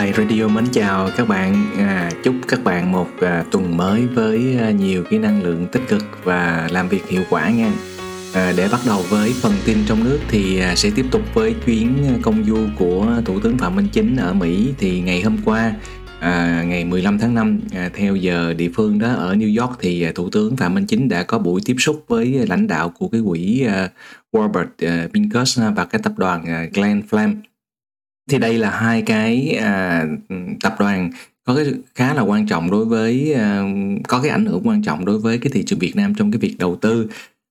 Thiên Tài Radio mến chào các bạn. À, chúc các bạn một à, tuần mới với à, nhiều cái năng lượng tích cực và làm việc hiệu quả nha. À, để bắt đầu với phần tin trong nước thì à, sẽ tiếp tục với chuyến công du của Thủ tướng Phạm Minh Chính ở Mỹ thì ngày hôm qua à, ngày 15 tháng 5 à, theo giờ địa phương đó ở New York thì à, Thủ tướng Phạm Minh Chính đã có buổi tiếp xúc với lãnh đạo của cái quỹ à, Robert à, Pincus và cái tập đoàn à, Glenn Flam thì đây là hai cái à, tập đoàn có cái khá là quan trọng đối với à, có cái ảnh hưởng quan trọng đối với cái thị trường Việt Nam trong cái việc đầu tư.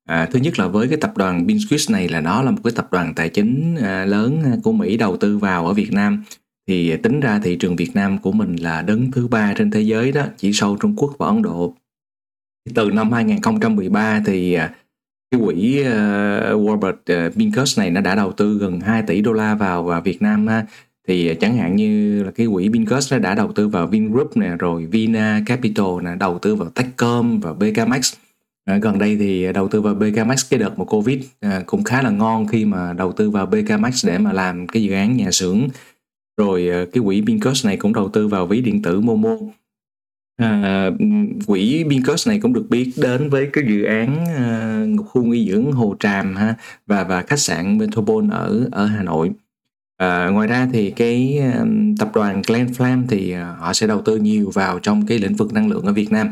À, thứ nhất là với cái tập đoàn Binsquist này là nó là một cái tập đoàn tài chính à, lớn của Mỹ đầu tư vào ở Việt Nam. Thì tính ra thị trường Việt Nam của mình là đứng thứ ba trên thế giới đó chỉ sau Trung Quốc và Ấn Độ. Từ năm 2013 thì à, cái quỹ uh, Robert uh, Pincus này nó đã đầu tư gần 2 tỷ đô la vào vào Việt Nam ha. thì ờ, chẳng hạn như là cái quỹ Pincus nó đã đầu tư vào Vingroup nè rồi Vina Capital nè đầu tư vào Techcom và BKMX à, ờ, gần đây thì đầu tư vào BKMX cái đợt mà Covid à, cũng khá là ngon khi mà đầu tư vào BKMX để mà làm cái dự án nhà xưởng. Rồi cái quỹ Pincus này cũng đầu tư vào ví điện tử Momo. À, quỹ Bincus này cũng được biết đến với cái dự án à, khu nghỉ dưỡng Hồ Tràm ha và và khách sạn Metropole ở ở Hà Nội. À, ngoài ra thì cái um, tập đoàn glenflam thì uh, họ sẽ đầu tư nhiều vào trong cái lĩnh vực năng lượng ở Việt Nam.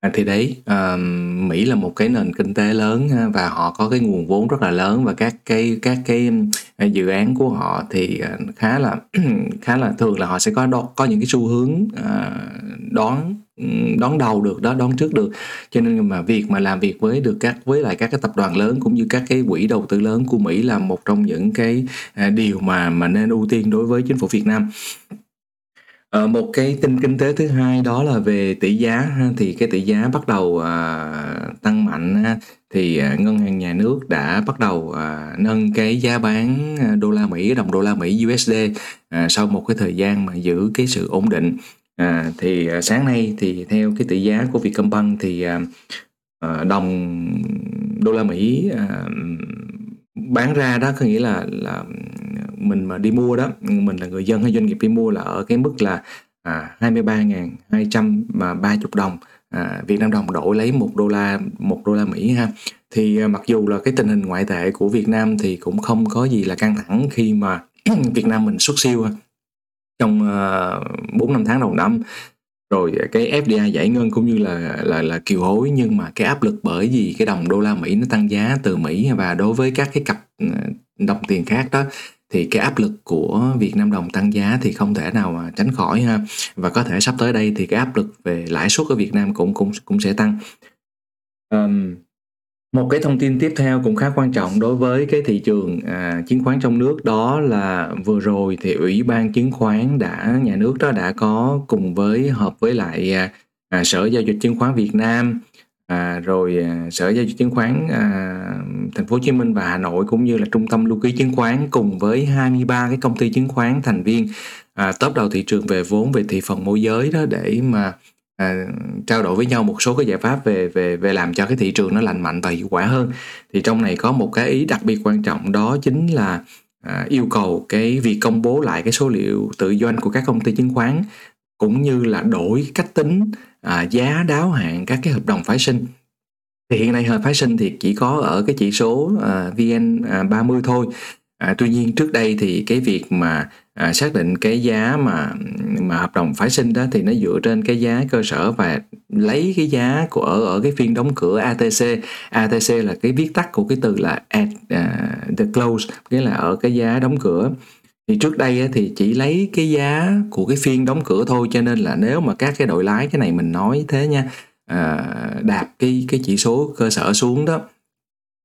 À, thì đấy uh, Mỹ là một cái nền kinh tế lớn và họ có cái nguồn vốn rất là lớn và các cái các cái à, dự án của họ thì à, khá là khá là thường là họ sẽ có đo, có những cái xu hướng uh, đón đón đầu được đó đón trước được. Cho nên mà việc mà làm việc với được các với lại các cái tập đoàn lớn cũng như các cái quỹ đầu tư lớn của Mỹ là một trong những cái uh, điều mà mà nên ưu tiên đối với chính phủ Việt Nam. Ờ, một cái tin kinh tế thứ hai đó là về tỷ giá ha, thì cái tỷ giá bắt đầu à, tăng mạnh ha, thì à, ngân hàng nhà nước đã bắt đầu à, nâng cái giá bán à, đô la Mỹ đồng đô la Mỹ USD à, sau một cái thời gian mà giữ cái sự ổn định. À, thì à, sáng nay thì theo cái tỷ giá của Vietcombank thì à, à, đồng đô la Mỹ à, bán ra đó có nghĩa là là mình mà đi mua đó mình là người dân hay doanh nghiệp đi mua là ở cái mức là à, 23.230 đồng à, Việt Nam đồng đổi lấy một đô la một đô la Mỹ ha. Thì à, mặc dù là cái tình hình ngoại tệ của Việt Nam thì cũng không có gì là căng thẳng khi mà Việt Nam mình xuất siêu trong à, uh, 4 năm tháng đầu năm rồi cái FDI giải ngân cũng như là là là kiều hối nhưng mà cái áp lực bởi vì cái đồng đô la Mỹ nó tăng giá từ Mỹ và đối với các cái cặp à, đồng tiền khác đó thì cái áp lực của Việt Nam đồng tăng giá thì không thể nào mà tránh khỏi ha. Và có thể sắp tới đây thì cái áp lực về lãi suất ở Việt Nam cũng cũng cũng sẽ tăng. Um, một cái thông tin tiếp theo cũng khá quan trọng đối với cái thị trường à, chứng khoán trong nước đó là vừa rồi thì ủy ban chứng khoán đã nhà nước đó đã có cùng với hợp với lại à, à sở giao dịch chứng khoán Việt Nam à, rồi à, sở giao dịch chứng khoán à, thành phố Hồ Chí Minh và Hà Nội cũng như là trung tâm lưu ký chứng khoán cùng với 23 cái công ty chứng khoán thành viên à, top đầu thị trường về vốn về thị phần môi giới đó để mà à, trao đổi với nhau một số cái giải pháp về về về làm cho cái thị trường nó lành mạnh và hiệu quả hơn. Thì trong này có một cái ý đặc biệt quan trọng đó chính là à, yêu cầu cái việc công bố lại cái số liệu tự doanh của các công ty chứng khoán cũng như là đổi cách tính à, giá đáo hạn các cái hợp đồng phái sinh. Thì hiện nay hợp phái sinh thì chỉ có ở cái chỉ số à, vn30 à, thôi. À, tuy nhiên trước đây thì cái việc mà à, xác định cái giá mà mà hợp đồng phái sinh đó thì nó dựa trên cái giá cơ sở và lấy cái giá của ở ở cái phiên đóng cửa ATC ATC là cái viết tắt của cái từ là at uh, the close nghĩa là ở cái giá đóng cửa thì trước đây thì chỉ lấy cái giá của cái phiên đóng cửa thôi cho nên là nếu mà các cái đội lái cái này mình nói thế nha à, đạp cái cái chỉ số cơ sở xuống đó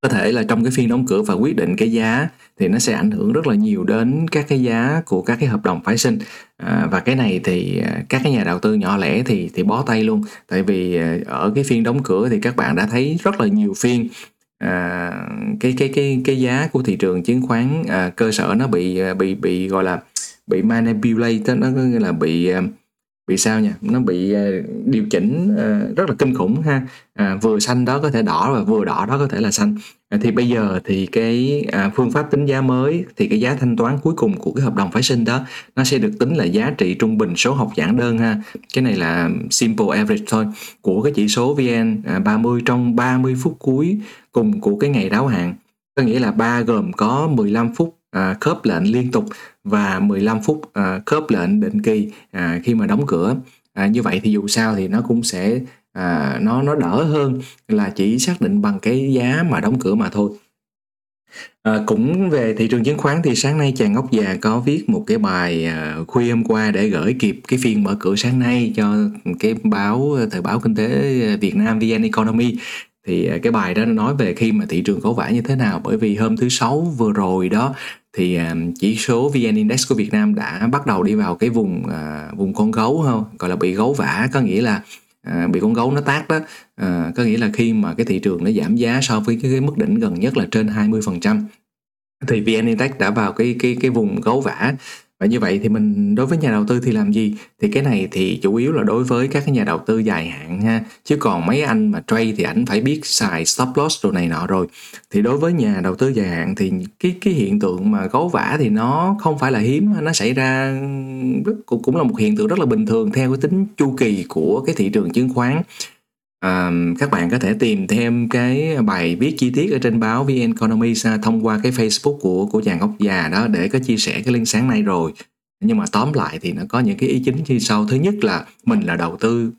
có thể là trong cái phiên đóng cửa và quyết định cái giá thì nó sẽ ảnh hưởng rất là nhiều đến các cái giá của các cái hợp đồng phái sinh. À, và cái này thì à, các cái nhà đầu tư nhỏ lẻ thì thì bó tay luôn. Tại vì à, ở cái phiên đóng cửa thì các bạn đã thấy rất là nhiều phiên à, cái cái cái cái giá của thị trường chứng khoán à, cơ sở nó bị à, bị bị gọi là bị manipulate nó có nghĩa là bị à, bị sao nha? Nó bị ờ, điều chỉnh ờ, rất là kinh khủng ha. À, vừa xanh đó có thể đỏ và vừa đỏ đó có thể là xanh. À, thì bây giờ thì cái à, phương pháp tính giá mới thì cái giá thanh toán cuối cùng của cái hợp đồng phái sinh đó nó sẽ được tính là giá trị trung bình số học giảng đơn ha. Cái này là simple average thôi. Của cái chỉ số vn à, 30 trong 30 phút cuối cùng của cái ngày đáo hạn. Có nghĩa là ba gồm có 15 phút à, khớp lệnh liên tục và 15 phút à, khớp lệnh định kỳ à, khi mà đóng cửa. À, như vậy thì dù sao thì nó cũng sẽ à, nó nó đỡ hơn là chỉ xác định bằng cái giá mà đóng cửa mà thôi. À, cũng về thị trường chứng khoán thì sáng nay chàng ngốc già có viết một cái bài à, khuya hôm qua để gửi kịp cái phiên mở cửa sáng nay cho cái báo thời báo kinh tế Việt Nam VN Economy thì à, cái bài đó nói về khi mà thị trường có vả như thế nào bởi vì hôm thứ sáu vừa rồi đó thì à, chỉ số VN Index của Việt Nam đã bắt đầu đi vào cái vùng à, vùng con gấu không gọi là bị gấu vả có nghĩa là à, bị con gấu nó tác đó. À, có nghĩa là khi mà cái thị trường nó giảm giá so với cái, cái mức đỉnh gần nhất là trên 20% thì VN Index đã vào cái cái cái vùng gấu vả và như vậy thì mình, đối với nhà đầu tư thì làm gì? Thì cái này thì chủ yếu là đối với các cái nhà đầu tư dài hạn ha. Chứ còn mấy anh mà trade thì ảnh phải biết xài stop loss đồ này nọ rồi. Thì đối với nhà đầu tư dài hạn thì cái cái hiện tượng mà gấu vả thì nó không phải là hiếm nó xảy ra, cũng cũng là một hiện tượng rất là bình thường theo cái tính chu kỳ của cái thị trường chứng khoán. À, các bạn có thể tìm thêm cái bài viết chi tiết ở trên báo VN Economy thông qua cái Facebook của của chàng ốc già đó để có chia sẻ cái link sáng nay rồi. Nhưng mà tóm lại thì nó có những cái ý chính như sau. Thứ nhất là mình là đầu tư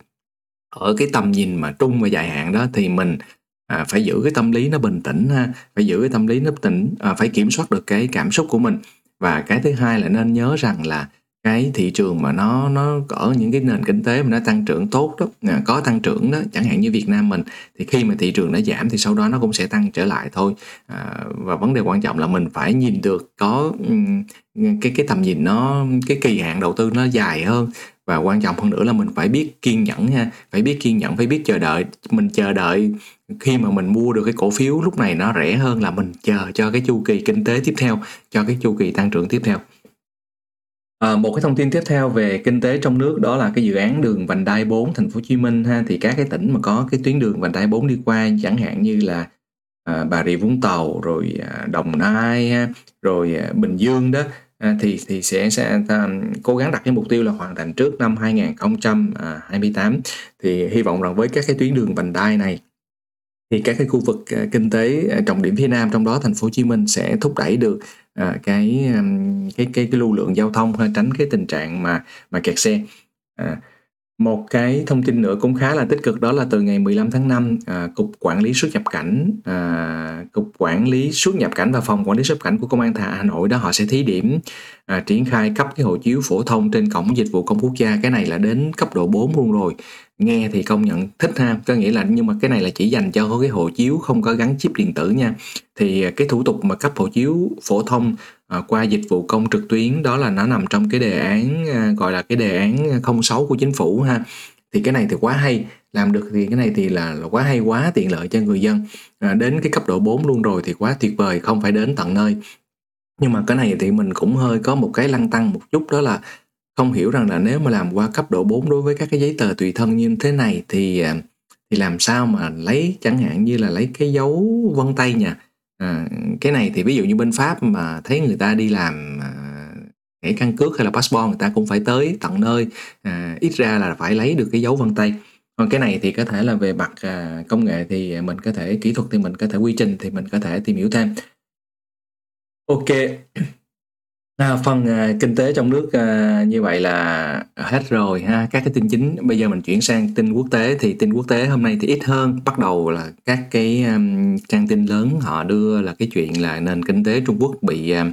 ở cái tầm nhìn mà trung và dài hạn đó thì mình à, phải giữ cái tâm lý nó bình tĩnh ha phải giữ cái tâm lý nó tỉnh à, phải kiểm soát được cái cảm xúc của mình. Và cái thứ hai là nên nhớ rằng là cái thị trường mà nó nó ở những cái nền kinh tế mà nó tăng trưởng tốt đó à, có tăng trưởng đó chẳng hạn như Việt Nam mình thì khi mà thị trường nó giảm thì sau đó nó cũng sẽ tăng trở lại thôi. À, và vấn đề quan trọng là mình phải nhìn được có cái cái tầm nhìn nó cái kỳ hạn đầu tư nó dài hơn. Và quan trọng hơn nữa là mình phải biết kiên nhẫn ha phải biết kiên nhẫn phải biết chờ đợi mình chờ đợi khi mà mình mua được cái cổ phiếu lúc này nó rẻ hơn là mình chờ cho cái chu kỳ kinh tế tiếp theo cho cái chu kỳ tăng trưởng tiếp theo. À, một cái thông tin tiếp theo về kinh tế trong nước đó là cái dự án đường vành đai 4 thành phố Hồ Chí Minh ha. Thì các cái tỉnh mà có cái tuyến đường vành đai 4 đi qua chẳng hạn như là à, Bà Rịa Vũng Tàu rồi à, Đồng Nai ha, rồi à, Bình Dương đó à, thì thì sẽ sẽ ta, cố gắng đặt cái mục tiêu là hoàn thành trước năm 2028 thì hy vọng rằng với các cái tuyến đường vành đai này thì các cái khu vực à, kinh tế à, trọng điểm phía Nam trong đó thành phố Hồ Chí Minh sẽ thúc đẩy được à, cái, um, cái cái cái lưu lượng giao thông tránh cái tình trạng mà mà kẹt xe. À, một cái thông tin nữa cũng khá là tích cực đó là từ ngày 15 tháng 5, à, Cục Quản lý xuất nhập cảnh, à, Cục Quản lý xuất nhập cảnh và Phòng Quản lý xuất nhập cảnh của Công an Hà Nội đó họ sẽ thí điểm à, triển khai cấp cái hộ chiếu phổ thông trên cổng dịch vụ công quốc gia. Cái này là đến cấp độ 4 luôn rồi. Nghe thì công nhận thích ha. Có nghĩa là nhưng mà cái này là chỉ dành cho cái hộ chiếu không có gắn chip điện tử nha. Thì à, cái thủ tục mà cấp hộ chiếu phổ thông à, qua dịch vụ công trực tuyến đó là nó nằm trong cái đề án à, gọi là cái đề án 06 của chính phủ ha. Thì cái này thì quá hay làm được thì cái này thì là, là quá hay quá tiện lợi cho người dân. À, đến cái cấp độ 4 luôn rồi thì quá tuyệt vời không phải đến tận nơi. Nhưng mà cái này thì mình cũng hơi có một cái lăng tăng một chút đó là không hiểu rằng là nếu mà làm qua cấp độ 4 đối với các cái giấy tờ tùy thân như thế này thì à, thì làm sao mà lấy chẳng hạn như là lấy cái dấu vân tay nha à, cái này thì ví dụ như bên pháp mà thấy người ta đi làm à, thẻ căn cước hay là passport người ta cũng phải tới tận nơi à, ít ra là phải lấy được cái dấu vân tay. Còn cái này thì có thể là về mặt à, công nghệ thì mình có thể kỹ thuật thì mình có thể quy trình thì mình có thể tìm hiểu thêm. Ok. À, phần à, kinh tế trong nước à, như vậy là hết rồi ha. Các cái tin chính bây giờ mình chuyển sang tin quốc tế. Thì tin quốc tế hôm nay thì ít hơn. Bắt đầu là các cái um, trang tin lớn họ đưa là cái chuyện là nền kinh tế Trung Quốc bị uh,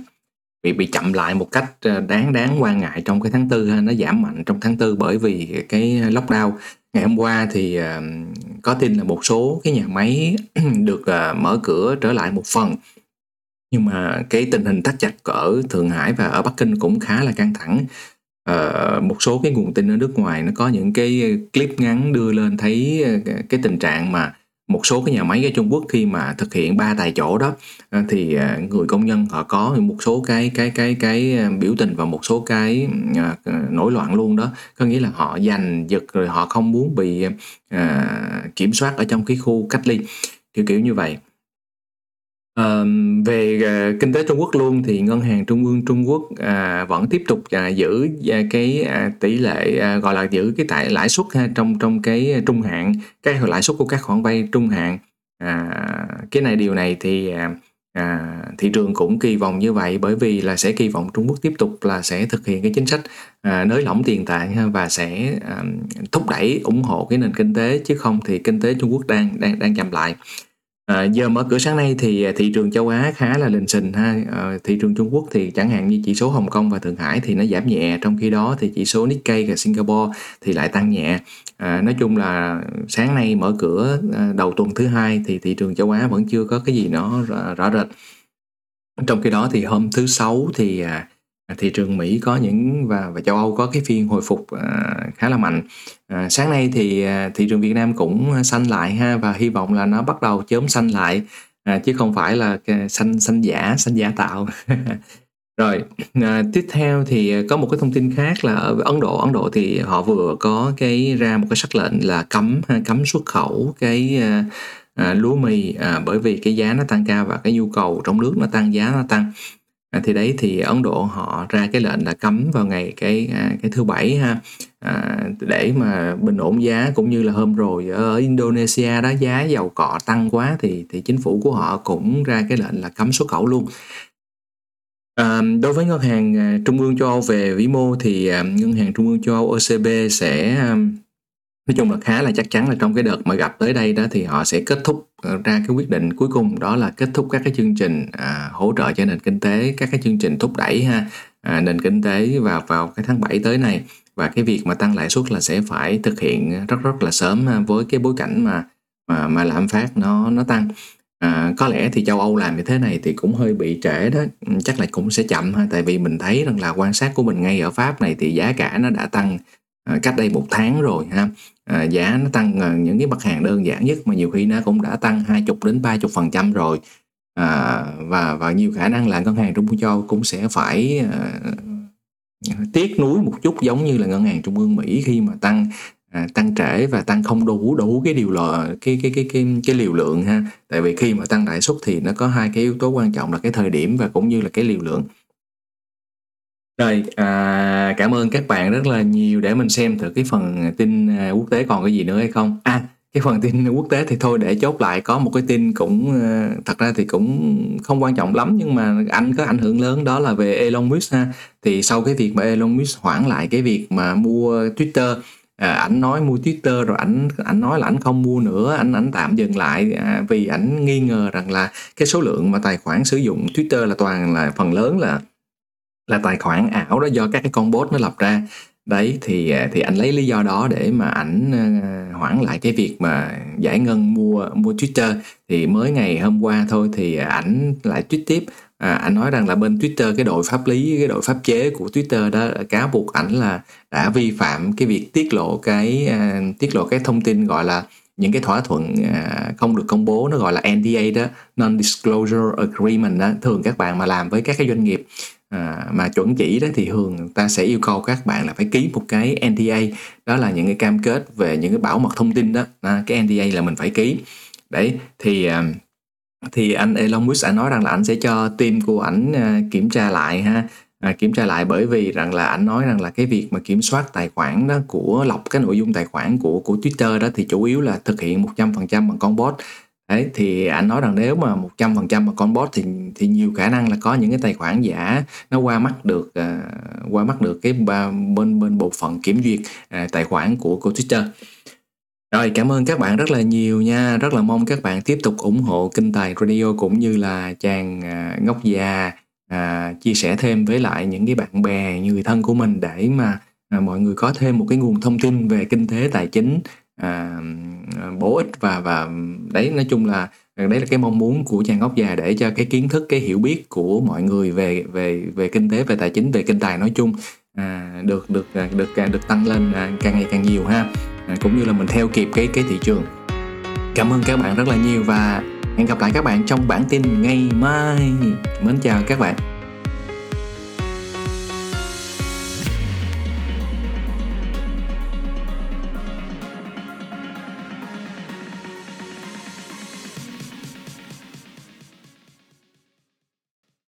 bị bị chậm lại một cách à, đáng đáng quan ngại trong cái tháng tư ha. Nó giảm mạnh trong tháng tư bởi vì cái lockdown. Ngày hôm qua thì uh, có tin là một số cái nhà máy được uh, mở cửa trở lại một phần nhưng mà cái tình hình thắt chặt ở Thượng Hải và ở Bắc Kinh cũng khá là căng thẳng. Ờ, một số cái nguồn tin ở nước ngoài nó có những cái clip ngắn đưa lên thấy ờ, cái tình trạng mà một số cái nhà máy ở Trung Quốc khi mà thực hiện ba tại chỗ đó ờ, thì ờ, người công nhân họ có một số cái cái cái cái biểu tình và một số cái nổi loạn luôn đó. Có nghĩa là họ giành giật rồi họ không muốn bị à, kiểm soát ở trong cái khu cách ly. Kiểu kiểu như vậy. À, về à, kinh tế Trung Quốc luôn thì ngân hàng trung ương Trung Quốc à, vẫn tiếp tục à, giữ à, cái à, tỷ lệ à, gọi là giữ cái tại lãi suất ha trong trong cái trung hạn cái lãi suất của các khoản vay trung hạn. À, cái này điều này thì à, à, thị trường cũng kỳ vọng như vậy bởi vì là sẽ kỳ vọng Trung Quốc tiếp tục là sẽ thực hiện cái chính sách à, nới lỏng tiền tệ và sẽ à, thúc đẩy ủng hộ cái nền kinh tế chứ không thì kinh tế Trung Quốc đang đang đang chậm lại. À, giờ mở cửa sáng nay thì à, thị trường châu Á khá là lình xình ha. À, thị trường Trung Quốc thì chẳng hạn như chỉ số Hồng Kông và Thượng Hải thì nó giảm nhẹ, trong khi đó thì chỉ số Nikkei và Singapore thì lại tăng nhẹ. À, nói chung là sáng nay mở cửa à, đầu tuần thứ hai thì thị trường châu Á vẫn chưa có cái gì nó rõ, rõ rệt. Trong khi đó thì hôm thứ sáu thì À, thị trường Mỹ có những và và châu Âu có cái phiên hồi phục à, khá là mạnh. À, sáng nay thì à, thị trường Việt Nam cũng xanh lại ha và hy vọng là nó bắt đầu chớm xanh lại à, chứ không phải là xanh xanh giả, xanh giả tạo. Rồi, à, tiếp theo thì có một cái thông tin khác là ở Ấn Độ, Ấn Độ thì họ vừa có cái ra một cái sắc lệnh là cấm à, cấm xuất khẩu cái à, à, lúa mì à, bởi vì cái giá nó tăng cao và cái nhu cầu trong nước nó tăng giá nó tăng à, thì đấy thì Ấn Độ họ ra cái lệnh là cấm vào ngày cái à, cái thứ bảy ha. À, để mà bình ổn giá cũng như là hôm rồi ở Indonesia đó giá dầu cọ tăng quá thì thì chính phủ của họ cũng ra cái lệnh là cấm xuất khẩu luôn. À, đối với ngân hàng à, trung ương châu Âu về vĩ mô thì à, ngân hàng trung ương châu Âu ECB sẽ à, nói chung là khá là chắc chắn là trong cái đợt mà gặp tới đây đó thì họ sẽ kết thúc Ờ, ra cái quyết định cuối cùng đó là kết thúc các cái chương trình à, hỗ trợ cho nền kinh tế các cái chương trình thúc đẩy ha à, nền kinh tế vào vào cái tháng 7 tới này. Và cái việc mà tăng lãi suất là sẽ phải thực hiện rất rất là sớm ha, với cái bối cảnh mà mà mà lạm phát nó nó tăng. À, có lẽ thì châu Âu làm như thế này thì cũng hơi bị trễ đó. Chắc là cũng sẽ chậm ha tại vì mình thấy rằng là quan sát của mình ngay ở Pháp này thì giá cả nó đã tăng À, cách đây một tháng rồi ha. À, giá nó tăng à, những cái mặt hàng đơn giản nhất mà nhiều khi nó cũng đã tăng 20 đến 30 phần trăm rồi. À, và và nhiều khả năng là ngân hàng trung ương châu cũng sẽ phải à, tiếc nuối một chút giống như là ngân hàng trung ương Mỹ khi mà tăng à, tăng trễ và tăng không đủ đủ cái điều lò cái cái cái cái cái liều lượng ha. Tại vì khi mà tăng lãi suất thì nó có hai cái yếu tố quan trọng là cái thời điểm và cũng như là cái liều lượng rồi, à, cảm ơn các bạn rất là nhiều để mình xem thử cái phần tin à, quốc tế còn cái gì nữa hay không. À, cái phần tin quốc tế thì thôi để chốt lại có một cái tin cũng à, thật ra thì cũng không quan trọng lắm nhưng mà anh có ảnh hưởng lớn đó là về Elon Musk ha. Thì sau cái việc mà Elon Musk hoãn lại cái việc mà mua Twitter à, ảnh nói mua Twitter rồi ảnh ảnh nói là ảnh không mua nữa ảnh ảnh tạm dừng lại à, vì ảnh nghi ngờ rằng là cái số lượng mà tài khoản sử dụng Twitter là toàn là phần lớn là là tài khoản ảo đó do các cái con bot nó lập ra. Đấy thì à, thì anh lấy lý do đó để mà ảnh ờ, hoãn lại cái việc mà giải ngân mua mua Twitter. Thì mới ngày hôm qua thôi thì à, ảnh lại tweet tiếp. À, anh nói rằng là bên Twitter cái đội pháp lý cái đội pháp chế của Twitter đó cáo buộc ảnh là đã vi phạm cái việc tiết lộ cái uh, tiết lộ cái thông tin gọi là những cái thỏa thuận không được công bố nó gọi là NDA đó non disclosure agreement đó thường các bạn mà làm với các cái doanh nghiệp à, mà chuẩn chỉ đó thì thường ta sẽ yêu cầu các bạn là phải ký một cái NDA đó là những cái cam kết về những cái bảo mật thông tin đó. À, cái NDA là mình phải ký. Đấy thì à, thì anh Elon Musk anh nói rằng là anh sẽ cho team của ảnh à, kiểm tra lại ha. À, kiểm tra lại bởi vì rằng là anh nói rằng là cái việc mà kiểm soát tài khoản đó của lọc cái nội dung tài khoản của của Twitter đó thì chủ yếu là thực hiện 100% bằng con bot. Đấy, thì anh nói rằng nếu mà 100% mà con bot thì thì nhiều khả năng là có những cái tài khoản giả nó qua mắt được uh, qua mắt được cái bên bên bộ phận kiểm duyệt uh, tài khoản của của Twitter. Rồi cảm ơn các bạn rất là nhiều nha, rất là mong các bạn tiếp tục ủng hộ Kinh Tài Radio cũng như là chàng uh, ngốc già uh, chia sẻ thêm với lại những cái bạn bè người thân của mình để mà uh, mọi người có thêm một cái nguồn thông tin về kinh tế tài chính à, ờ, bổ ích và và đấy nói chung là đấy là cái mong muốn của chàng ngốc già để cho cái kiến thức cái hiểu biết của mọi người về về về kinh tế về tài chính về kinh tài nói chung à, được được à, được được được tăng lên à, càng ngày càng nhiều ha. À, cũng như là mình theo kịp cái cái thị trường. Cảm ơn các bạn rất là nhiều và hẹn gặp lại các bạn trong bản tin ngày mai. Mến chào các bạn.